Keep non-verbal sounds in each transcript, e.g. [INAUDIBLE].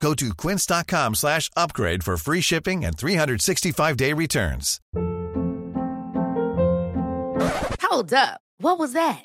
Go to quince.com slash upgrade for free shipping and 365-day returns. Hold up. What was that?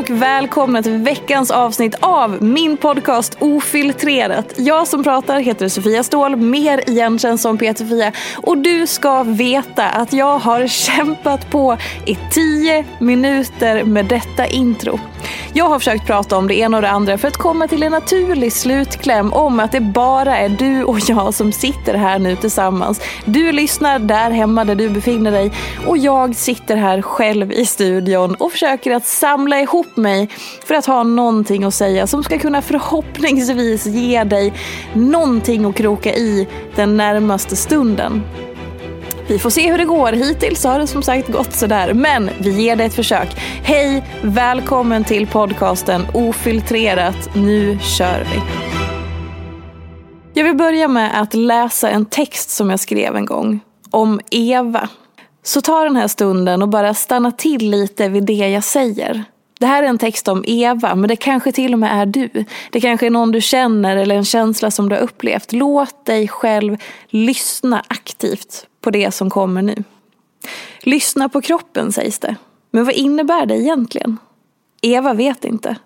och välkomna till veckans avsnitt av min podcast Ofiltrerat. Jag som pratar heter Sofia Ståhl, mer igenkänd som Peter Fia. Och du ska veta att jag har [LAUGHS] kämpat på i tio minuter med detta intro. Jag har försökt prata om det ena och det andra för att komma till en naturlig slutkläm om att det bara är du och jag som sitter här nu tillsammans. Du lyssnar där hemma där du befinner dig och jag sitter här själv i studion och försöker att samla ihop mig för att ha någonting att säga som ska kunna förhoppningsvis ge dig någonting att kroka i den närmaste stunden. Vi får se hur det går. Hittills har det som sagt gått sådär. Men vi ger det ett försök. Hej! Välkommen till podcasten Ofiltrerat. Nu kör vi! Jag vill börja med att läsa en text som jag skrev en gång. Om Eva. Så ta den här stunden och bara stanna till lite vid det jag säger. Det här är en text om Eva, men det kanske till och med är du. Det kanske är någon du känner eller en känsla som du har upplevt. Låt dig själv lyssna aktivt på det som kommer nu. Lyssna på kroppen sägs det. Men vad innebär det egentligen? Eva vet inte.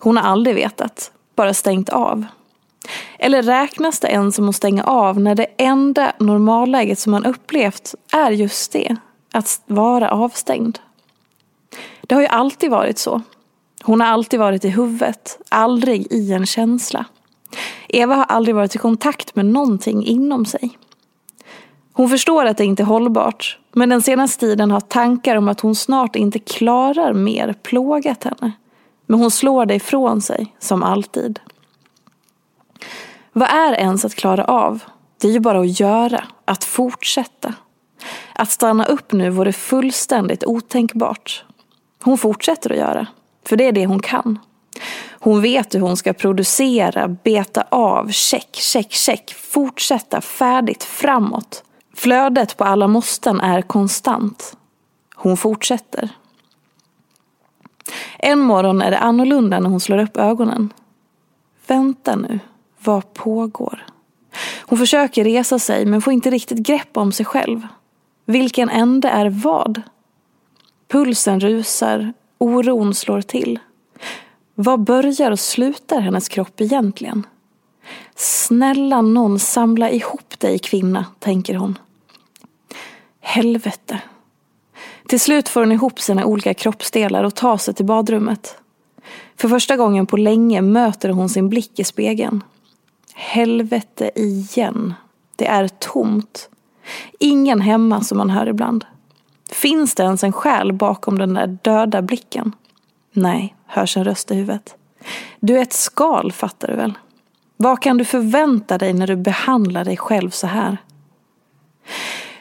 Hon har aldrig vetat. Bara stängt av. Eller räknas det ens som att stänga av när det enda normalläget som man upplevt är just det? Att vara avstängd. Det har ju alltid varit så. Hon har alltid varit i huvudet, aldrig i en känsla. Eva har aldrig varit i kontakt med någonting inom sig. Hon förstår att det inte är hållbart, men den senaste tiden har tankar om att hon snart inte klarar mer plågat henne. Men hon slår det ifrån sig, som alltid. Vad är ens att klara av? Det är ju bara att göra, att fortsätta. Att stanna upp nu vore fullständigt otänkbart. Hon fortsätter att göra, för det är det hon kan. Hon vet hur hon ska producera, beta av, check, check, check, fortsätta färdigt framåt. Flödet på alla måsten är konstant. Hon fortsätter. En morgon är det annorlunda när hon slår upp ögonen. Vänta nu, vad pågår? Hon försöker resa sig men får inte riktigt grepp om sig själv. Vilken ände är vad? Pulsen rusar, oron slår till. Vad börjar och slutar hennes kropp egentligen? Snälla någon samla ihop dig kvinna, tänker hon. Helvete. Till slut får hon ihop sina olika kroppsdelar och tar sig till badrummet. För första gången på länge möter hon sin blick i spegeln. Helvete igen. Det är tomt. Ingen hemma som man hör ibland. Finns det ens en själ bakom den där döda blicken? Nej, hörs en röst i huvudet. Du är ett skal, fattar du väl? Vad kan du förvänta dig när du behandlar dig själv så här?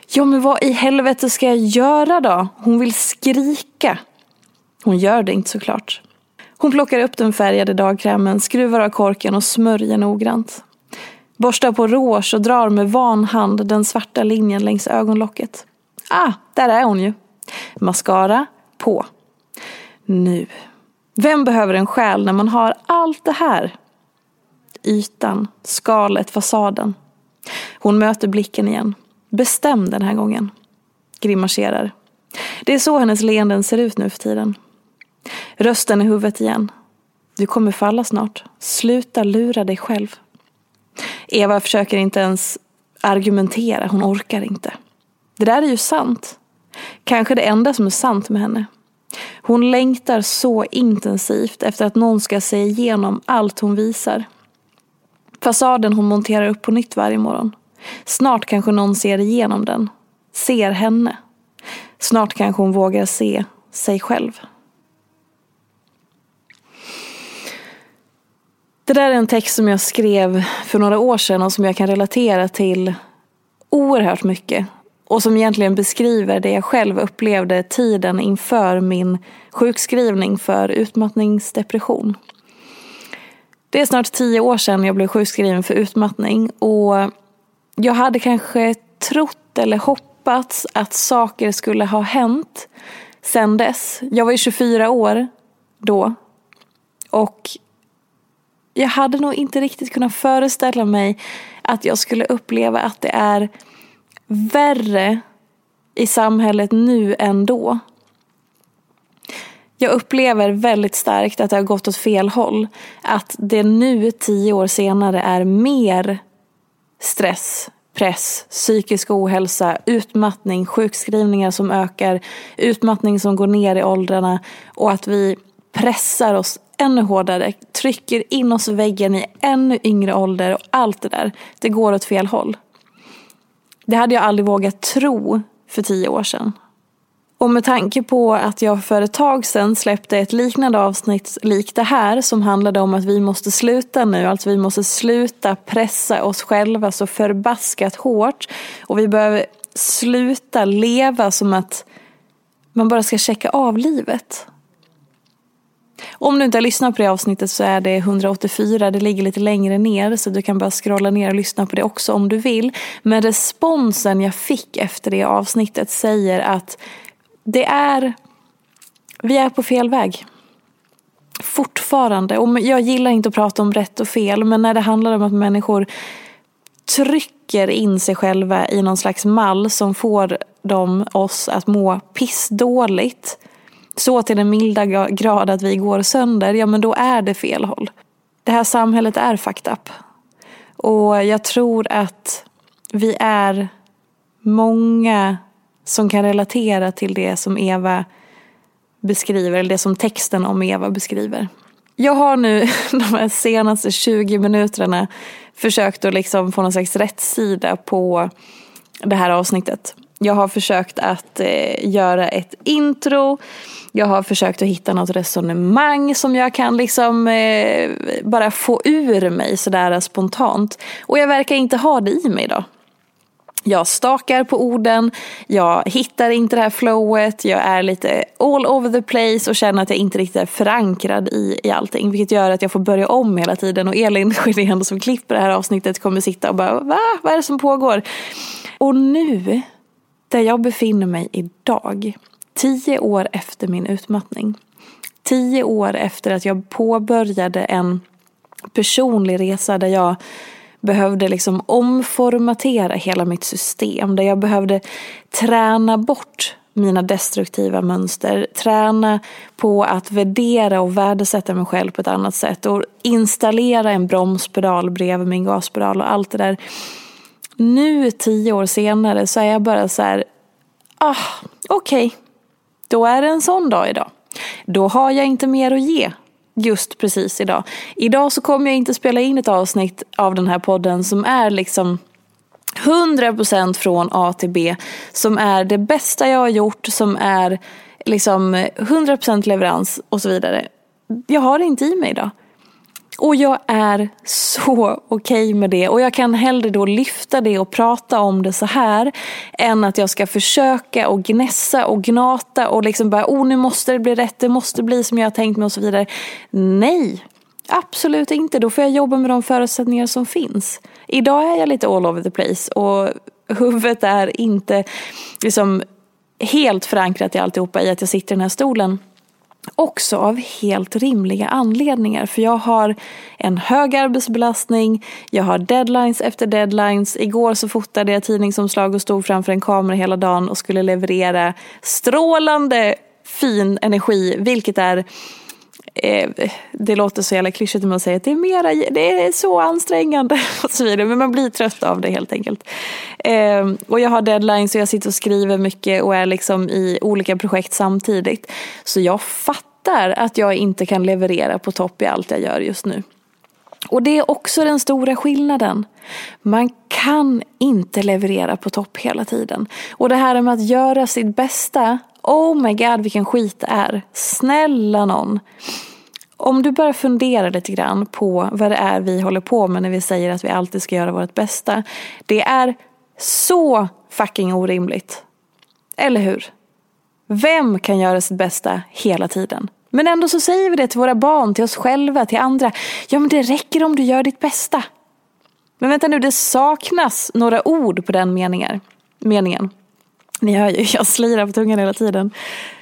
Ja, men vad i helvete ska jag göra då? Hon vill skrika. Hon gör det inte såklart. Hon plockar upp den färgade dagkrämen, skruvar av korken och smörjer noggrant. Borstar på rouge och drar med van hand den svarta linjen längs ögonlocket. Ah, där är hon ju. Mascara på. Nu. Vem behöver en själ när man har allt det här? Ytan, skalet, fasaden. Hon möter blicken igen. Bestämd den här gången. Grimaserar. Det är så hennes leenden ser ut nu för tiden. Rösten i huvudet igen. Du kommer falla snart. Sluta lura dig själv. Eva försöker inte ens argumentera, hon orkar inte. Det där är ju sant. Kanske det enda som är sant med henne. Hon längtar så intensivt efter att någon ska se igenom allt hon visar. Fasaden hon monterar upp på nytt varje morgon. Snart kanske någon ser igenom den. Ser henne. Snart kanske hon vågar se sig själv. Det där är en text som jag skrev för några år sedan och som jag kan relatera till oerhört mycket. Och som egentligen beskriver det jag själv upplevde tiden inför min sjukskrivning för utmattningsdepression. Det är snart tio år sedan jag blev sjukskriven för utmattning och jag hade kanske trott eller hoppats att saker skulle ha hänt sen dess. Jag var ju 24 år då och jag hade nog inte riktigt kunnat föreställa mig att jag skulle uppleva att det är värre i samhället nu än då. Jag upplever väldigt starkt att det har gått åt fel håll. Att det nu, tio år senare, är mer stress, press, psykisk ohälsa, utmattning, sjukskrivningar som ökar, utmattning som går ner i åldrarna och att vi pressar oss ännu hårdare, trycker in oss i väggen i ännu yngre ålder och allt det där. Det går åt fel håll. Det hade jag aldrig vågat tro för tio år sedan. Och med tanke på att jag för ett tag sedan släppte ett liknande avsnitt likt det här som handlade om att vi måste sluta nu, alltså vi måste sluta pressa oss själva så förbaskat hårt och vi behöver sluta leva som att man bara ska checka av livet. Om du inte har lyssnat på det avsnittet så är det 184, det ligger lite längre ner så du kan bara scrolla ner och lyssna på det också om du vill. Men responsen jag fick efter det avsnittet säger att det är, vi är på fel väg. Fortfarande. Och jag gillar inte att prata om rätt och fel men när det handlar om att människor trycker in sig själva i någon slags mall som får dem, oss, att må pissdåligt så till den milda grad att vi går sönder, ja men då är det fel håll. Det här samhället är fucked up. Och jag tror att vi är många som kan relatera till det som Eva beskriver, eller det som texten om Eva beskriver. Jag har nu [LAUGHS] de här senaste 20 minuterna försökt att liksom få någon slags rättsida på det här avsnittet. Jag har försökt att eh, göra ett intro. Jag har försökt att hitta något resonemang som jag kan liksom eh, bara få ur mig sådär spontant. Och jag verkar inte ha det i mig idag. Jag stakar på orden, jag hittar inte det här flowet, jag är lite all over the place och känner att jag inte riktigt är förankrad i, i allting. Vilket gör att jag får börja om hela tiden och Elin [LAUGHS] Sjödén som klipper det här avsnittet kommer sitta och bara va? Vad är det som pågår? Och nu där jag befinner mig idag, tio år efter min utmattning, tio år efter att jag påbörjade en personlig resa där jag behövde liksom omformatera hela mitt system, där jag behövde träna bort mina destruktiva mönster, träna på att värdera och värdesätta mig själv på ett annat sätt. Och installera en bromspedal bredvid min gaspedal och allt det där nu tio år senare så är jag bara så här, ah, okej, okay. då är det en sån dag idag. Då har jag inte mer att ge just precis idag. Idag så kommer jag inte spela in ett avsnitt av den här podden som är liksom 100% från A till B. Som är det bästa jag har gjort, som är liksom 100% leverans och så vidare. Jag har det inte i mig idag. Och jag är så okej okay med det. Och jag kan hellre då lyfta det och prata om det så här. Än att jag ska försöka och gnässa och gnata och liksom bara, oh nu måste det bli rätt, det måste bli som jag har tänkt mig och så vidare. Nej, absolut inte. Då får jag jobba med de förutsättningar som finns. Idag är jag lite all over the place och [LAUGHS] huvudet är inte liksom helt förankrat i alltihopa i att jag sitter i den här stolen. Också av helt rimliga anledningar. För jag har en hög arbetsbelastning, jag har deadlines efter deadlines. Igår så fotade jag tidningsomslag och stod framför en kamera hela dagen och skulle leverera strålande fin energi, vilket är eh, det låter så jävla klyschigt när man säger att det är, mera, det är så ansträngande [LAUGHS] och så vidare. Men man blir trött av det helt enkelt. Eh, och jag har deadlines och jag sitter och skriver mycket och är liksom i olika projekt samtidigt. Så jag fattar att jag inte kan leverera på topp i allt jag gör just nu. Och det är också den stora skillnaden. Man kan inte leverera på topp hela tiden. Och det här med att göra sitt bästa, oh my god vilken skit det är. Snälla någon. Om du bara funderar lite grann på vad det är vi håller på med när vi säger att vi alltid ska göra vårt bästa. Det är så fucking orimligt. Eller hur? Vem kan göra sitt bästa hela tiden? Men ändå så säger vi det till våra barn, till oss själva, till andra. Ja men det räcker om du gör ditt bästa. Men vänta nu, det saknas några ord på den meningen. meningen. Ni hör ju, [LAUGHS] jag slirar på tungan hela tiden.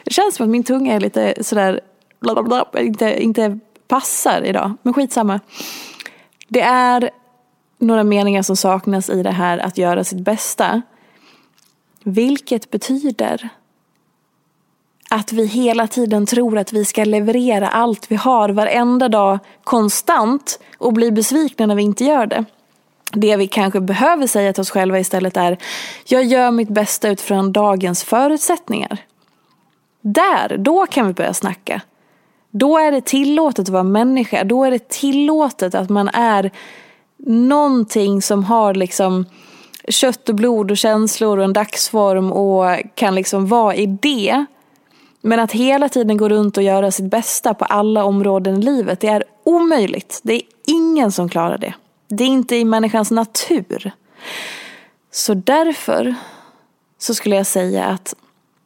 Det känns som att min tunga är lite sådär, bla bla bla, inte, inte passar idag. Men skitsamma. Det är några meningar som saknas i det här att göra sitt bästa. Vilket betyder att vi hela tiden tror att vi ska leverera allt vi har varenda dag konstant och bli besvikna när vi inte gör det. Det vi kanske behöver säga till oss själva istället är jag gör mitt bästa utifrån dagens förutsättningar. Där, då kan vi börja snacka. Då är det tillåtet att vara människa. Då är det tillåtet att man är någonting som har liksom kött och blod och känslor och en dagsform och kan liksom vara i det. Men att hela tiden gå runt och göra sitt bästa på alla områden i livet, det är omöjligt. Det är ingen som klarar det. Det är inte i människans natur. Så därför så skulle jag säga att,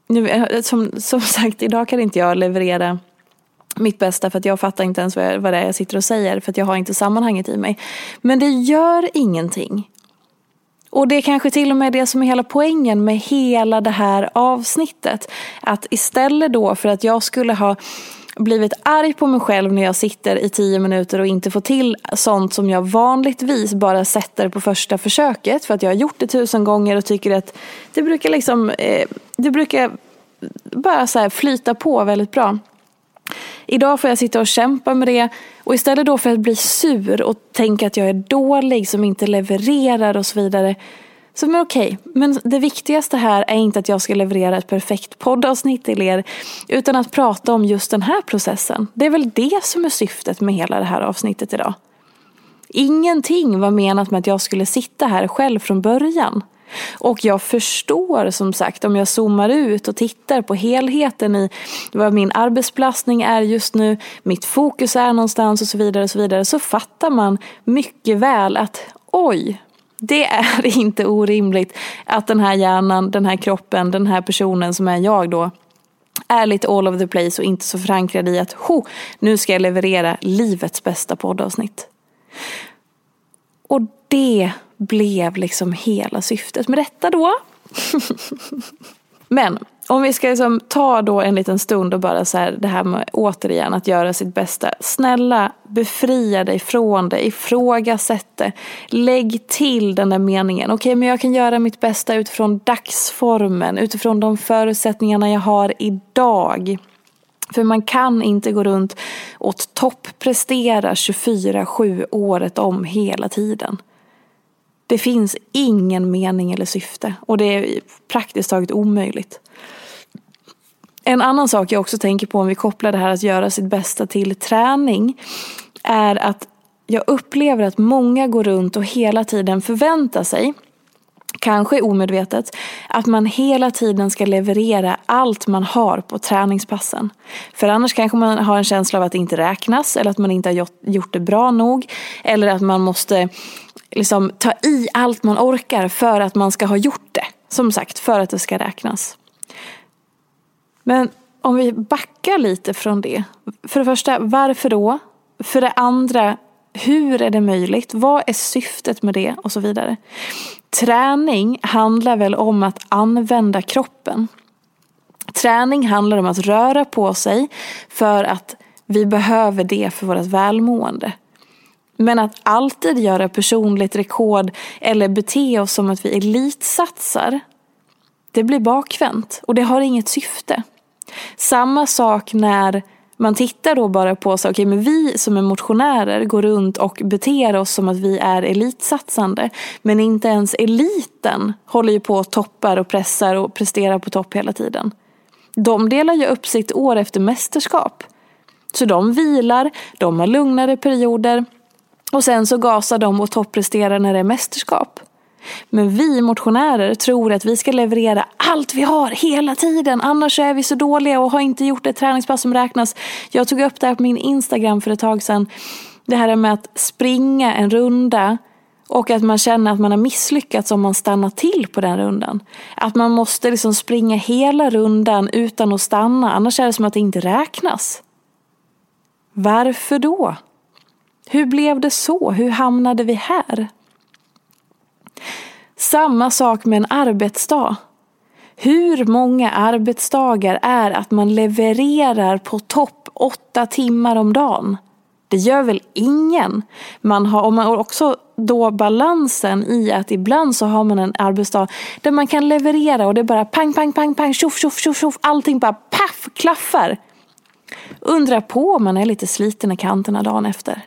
nu, eh, som, som [LAUGHS] sagt, idag kan inte jag leverera mitt bästa för att jag fattar inte ens vad, jag, vad det är jag sitter och säger för att jag har inte sammanhanget i mig. Men det gör ingenting. Och det är kanske till och med det som är hela poängen med hela det här avsnittet. Att istället då för att jag skulle ha blivit arg på mig själv när jag sitter i tio minuter och inte får till sånt som jag vanligtvis bara sätter på första försöket för att jag har gjort det tusen gånger och tycker att det brukar liksom, eh, det brukar bara så flyta på väldigt bra. Idag får jag sitta och kämpa med det och istället då för att bli sur och tänka att jag är dålig som inte levererar och så vidare så men okej, men det viktigaste här är inte att jag ska leverera ett perfekt poddavsnitt till er, utan att prata om just den här processen. Det är väl det som är syftet med hela det här avsnittet idag. Ingenting var menat med att jag skulle sitta här själv från början. Och jag förstår som sagt om jag zoomar ut och tittar på helheten i vad min arbetsbelastning är just nu, mitt fokus är någonstans och så vidare och så vidare så fattar man mycket väl att oj, det är [LAUGHS] inte orimligt att den här hjärnan, den här kroppen, den här personen som är jag då är lite all over the place och inte så förankrad i att ho, nu ska jag leverera livets bästa poddavsnitt. Och det blev liksom hela syftet med detta då. [LAUGHS] Men om vi ska liksom ta då en liten stund och bara så här, det här med återigen att göra sitt bästa. Snälla befria dig från det, ifrågasätt det. Lägg till den där meningen. Okej, okay, men jag kan göra mitt bästa utifrån dagsformen, utifrån de förutsättningarna jag har idag. För man kan inte gå runt och topprestera 24-7 året om hela tiden. Det finns ingen mening eller syfte och det är praktiskt taget omöjligt. En annan sak jag också tänker på om vi kopplar det här att göra sitt bästa till träning är att jag upplever att många går runt och hela tiden förväntar sig kanske omedvetet, att man hela tiden ska leverera allt man har på träningspassen. För annars kanske man har en känsla av att det inte räknas eller att man inte har gjort det bra nog. Eller att man måste liksom ta i allt man orkar för att man ska ha gjort det. Som sagt, för att det ska räknas. Men om vi backar lite från det. För det första, varför då? För det andra, hur är det möjligt? Vad är syftet med det? Och så vidare. Träning handlar väl om att använda kroppen. Träning handlar om att röra på sig för att vi behöver det för vårt välmående. Men att alltid göra personligt rekord eller bete oss som att vi elitsatsar, det blir bakvänt och det har inget syfte. Samma sak när man tittar då bara på så, okay, men vi som är motionärer går runt och beter oss som att vi är elitsatsande. Men inte ens eliten håller ju på och toppar och pressar och presterar på topp hela tiden. De delar ju upp sitt år efter mästerskap. Så de vilar, de har lugnare perioder och sen så gasar de och toppresterar när det är mästerskap. Men vi motionärer tror att vi ska leverera allt vi har hela tiden. Annars är vi så dåliga och har inte gjort ett träningspass som räknas. Jag tog upp det här på min Instagram för ett tag sedan. Det här med att springa en runda och att man känner att man har misslyckats om man stannar till på den rundan. Att man måste liksom springa hela rundan utan att stanna. Annars är det som att det inte räknas. Varför då? Hur blev det så? Hur hamnade vi här? Samma sak med en arbetsdag. Hur många arbetsdagar är att man levererar på topp åtta timmar om dagen? Det gör väl ingen? Man har, och man har också då balansen i att ibland så har man en arbetsdag där man kan leverera och det är bara pang, pang, pang, pang, tjoff, tjoff, tjoff, tjoff, allting bara paff, klaffar. Undra på om man är lite sliten i kanterna dagen efter.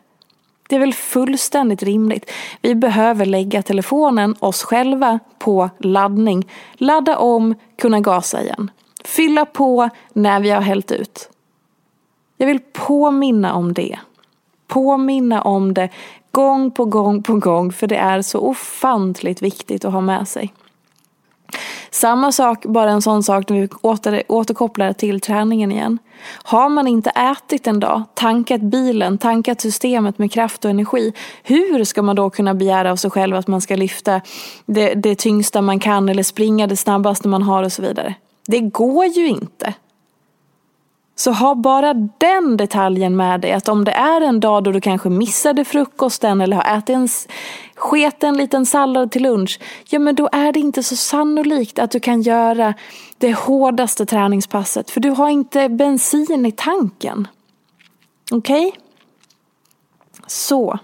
Det är väl fullständigt rimligt. Vi behöver lägga telefonen, oss själva, på laddning. Ladda om, kunna gasa igen. Fylla på när vi har hällt ut. Jag vill påminna om det. Påminna om det gång på gång på gång för det är så ofantligt viktigt att ha med sig. Samma sak, bara en sån sak när vi åter, återkopplar till träningen igen. Har man inte ätit en dag, tankat bilen, tankat systemet med kraft och energi, hur ska man då kunna begära av sig själv att man ska lyfta det, det tyngsta man kan eller springa det snabbaste man har och så vidare? Det går ju inte. Så ha bara den detaljen med dig att om det är en dag då du kanske missade frukosten eller har ätit en sketen liten sallad till lunch, ja men då är det inte så sannolikt att du kan göra det hårdaste träningspasset för du har inte bensin i tanken. Okej? Okay? Så.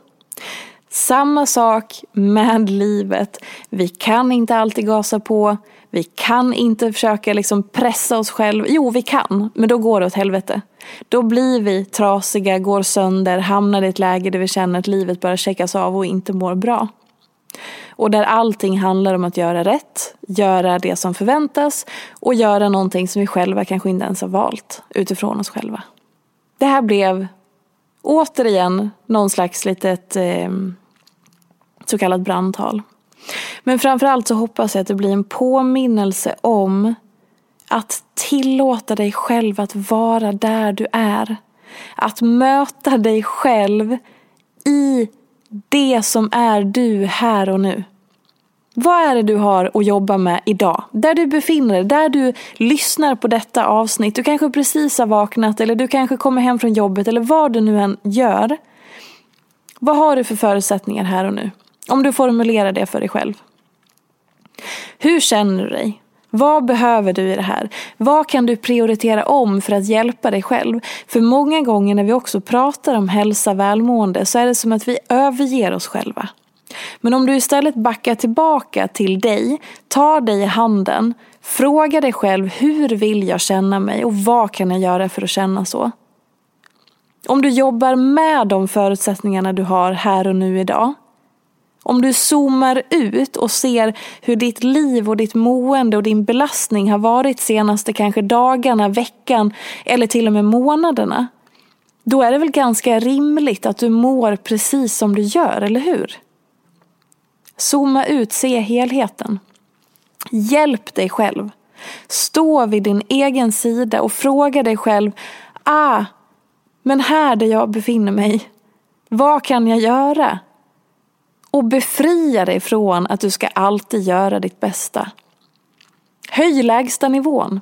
Samma sak med livet. Vi kan inte alltid gasa på. Vi kan inte försöka liksom pressa oss själva. Jo, vi kan, men då går det åt helvete. Då blir vi trasiga, går sönder, hamnar i ett läge där vi känner att livet börjar checkas av och inte mår bra. Och där allting handlar om att göra rätt, göra det som förväntas och göra någonting som vi själva kanske inte ens har valt utifrån oss själva. Det här blev återigen någon slags litet eh, så kallat brandtal. Men framförallt så hoppas jag att det blir en påminnelse om att tillåta dig själv att vara där du är. Att möta dig själv i det som är du här och nu. Vad är det du har att jobba med idag? Där du befinner dig, där du lyssnar på detta avsnitt. Du kanske precis har vaknat eller du kanske kommer hem från jobbet eller vad du nu än gör. Vad har du för förutsättningar här och nu? Om du formulerar det för dig själv. Hur känner du dig? Vad behöver du i det här? Vad kan du prioritera om för att hjälpa dig själv? För många gånger när vi också pratar om hälsa, välmående så är det som att vi överger oss själva. Men om du istället backar tillbaka till dig, tar dig i handen, frågar dig själv hur vill jag känna mig och vad kan jag göra för att känna så? Om du jobbar med de förutsättningarna du har här och nu idag, om du zoomar ut och ser hur ditt liv och ditt mående och din belastning har varit senaste kanske dagarna, veckan eller till och med månaderna. Då är det väl ganska rimligt att du mår precis som du gör, eller hur? Zooma ut, se helheten. Hjälp dig själv. Stå vid din egen sida och fråga dig själv, ah, men här där jag befinner mig, vad kan jag göra? Och befria dig från att du ska alltid göra ditt bästa. Höj lägsta nivån.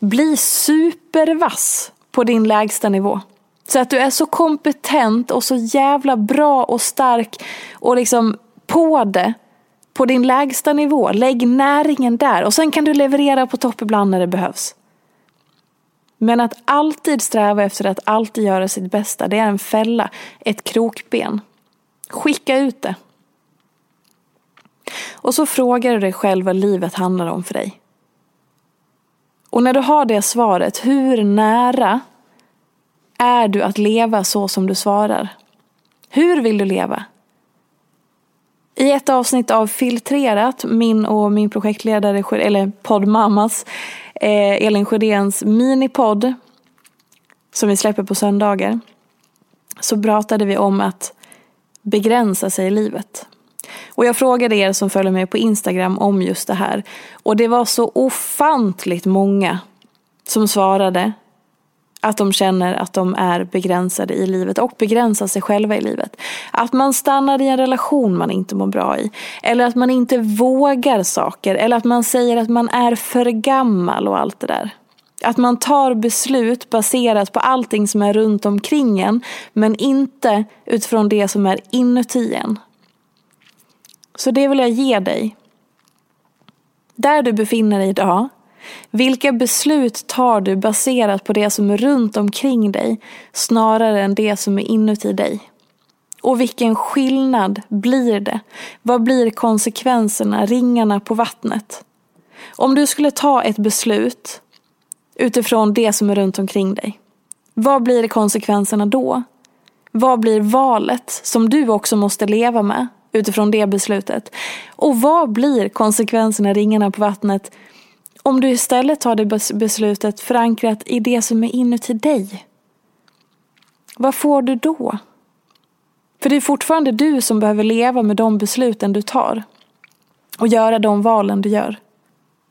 Bli supervass på din lägsta nivå. Så att du är så kompetent och så jävla bra och stark och liksom på det på din lägsta nivå. Lägg näringen där och sen kan du leverera på topp ibland när det behövs. Men att alltid sträva efter att alltid göra sitt bästa, det är en fälla, ett krokben. Skicka ut det. Och så frågar du dig själv vad livet handlar om för dig. Och när du har det svaret, hur nära är du att leva så som du svarar? Hur vill du leva? I ett avsnitt av Filtrerat, min och min projektledare, eller poddmammas, eh, Elin Sjödéns minipodd, som vi släpper på söndagar, så pratade vi om att begränsa sig i livet. Och jag frågade er som följer mig på Instagram om just det här. Och det var så ofantligt många som svarade att de känner att de är begränsade i livet och begränsar sig själva i livet. Att man stannar i en relation man inte mår bra i. Eller att man inte vågar saker. Eller att man säger att man är för gammal och allt det där. Att man tar beslut baserat på allting som är runt omkring en men inte utifrån det som är inuti en. Så det vill jag ge dig. Där du befinner dig idag vilka beslut tar du baserat på det som är runt omkring dig snarare än det som är inuti dig? Och vilken skillnad blir det? Vad blir konsekvenserna, ringarna på vattnet? Om du skulle ta ett beslut utifrån det som är runt omkring dig, vad blir konsekvenserna då? Vad blir valet som du också måste leva med utifrån det beslutet? Och vad blir konsekvenserna, ringarna på vattnet om du istället tar det beslutet förankrat i det som är inuti dig. Vad får du då? För det är fortfarande du som behöver leva med de besluten du tar. Och göra de valen du gör.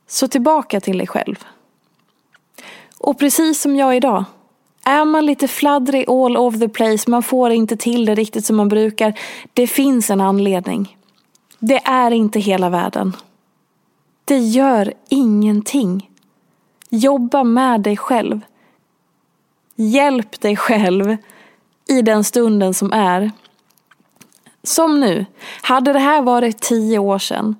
Så tillbaka till dig själv. Och precis som jag idag. Är man lite fladdrig all over the place, man får inte till det riktigt som man brukar. Det finns en anledning. Det är inte hela världen. Det gör ingenting. Jobba med dig själv. Hjälp dig själv i den stunden som är. Som nu. Hade det här varit tio år sedan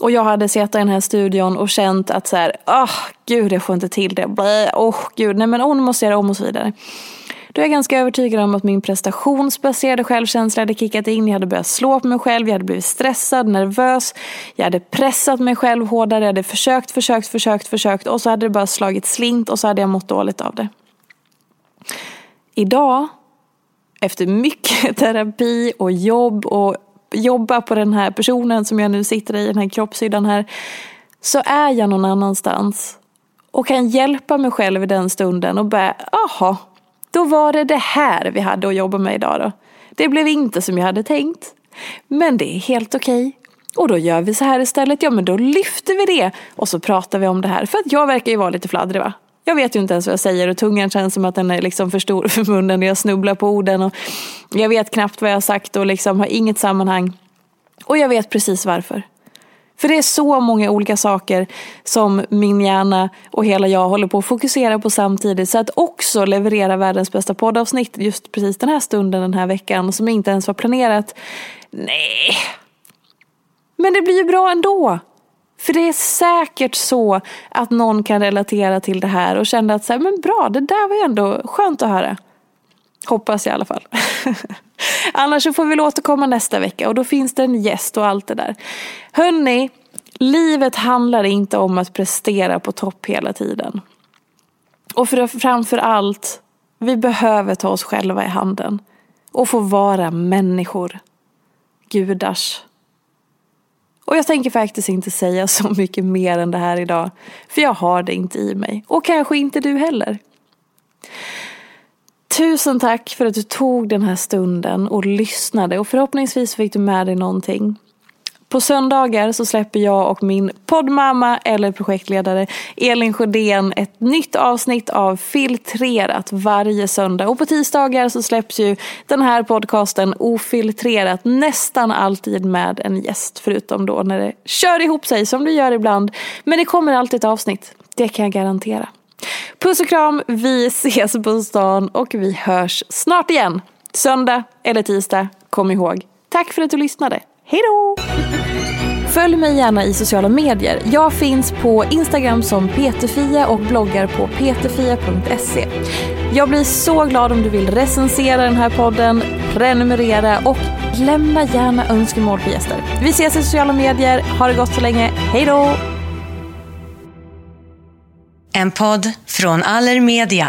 och jag hade suttit i den här studion och känt att så här, oh, gud jag får inte till det, åh oh, gud, nej men oh, nu måste jag göra om och så vidare. Då är jag ganska övertygad om att min prestationsbaserade självkänsla hade kickat in. Jag hade börjat slå på mig själv, jag hade blivit stressad, nervös. Jag hade pressat mig själv hårdare, jag hade försökt, försökt, försökt, försökt och så hade det bara slagit slint och så hade jag mått dåligt av det. Idag, efter mycket [LAUGHS] terapi och jobb och jobba på den här personen som jag nu sitter i, den här kroppshyddan här, så är jag någon annanstans och kan hjälpa mig själv i den stunden och bara, aha, då var det det här vi hade att jobba med idag då. Det blev inte som jag hade tänkt. Men det är helt okej. Okay. Och då gör vi så här istället. Ja men då lyfter vi det. Och så pratar vi om det här. För att jag verkar ju vara lite fladdrig va. Jag vet ju inte ens vad jag säger och tungan känns som att den är liksom för stor för munnen. Jag snubblar på orden och jag vet knappt vad jag har sagt och liksom har inget sammanhang. Och jag vet precis varför. För det är så många olika saker som min hjärna och hela jag håller på att fokusera på samtidigt. Så att också leverera världens bästa poddavsnitt just precis den här stunden den här veckan som inte ens var planerat. Nej. Men det blir ju bra ändå. För det är säkert så att någon kan relatera till det här och kände att så här, men bra, det där var ju ändå skönt att höra. Hoppas jag i alla fall. [LAUGHS] Annars så får vi återkomma nästa vecka och då finns det en gäst och allt det där. Hörni, livet handlar inte om att prestera på topp hela tiden. Och för, framför allt, vi behöver ta oss själva i handen. Och få vara människor. Gudars. Och jag tänker faktiskt inte säga [LAUGHS] så mycket mer än det här idag. För jag har det inte i mig. Och kanske inte du heller. Tusen tack för att du tog den här stunden och lyssnade och förhoppningsvis fick du med dig någonting. På söndagar så släpper jag och min poddmamma eller projektledare Elin Sjödén ett nytt avsnitt av Filtrerat varje söndag. Och på tisdagar så släpps ju den här podcasten Ofiltrerat nästan alltid med en gäst. Förutom då när det kör ihop sig som det gör ibland. Men det kommer alltid ett avsnitt, det kan jag garantera. Puss och kram, vi ses på stan och vi hörs snart igen. Söndag eller tisdag, kom ihåg. Tack för att du lyssnade. Hej då! Följ mig gärna i sociala medier. Jag finns på Instagram som peterfia och bloggar på peterfia.se. Jag blir så glad om du vill recensera den här podden, prenumerera och lämna gärna önskemål på gäster. Vi ses i sociala medier. Ha det gott så länge. Hej då! En podd från Allermedia.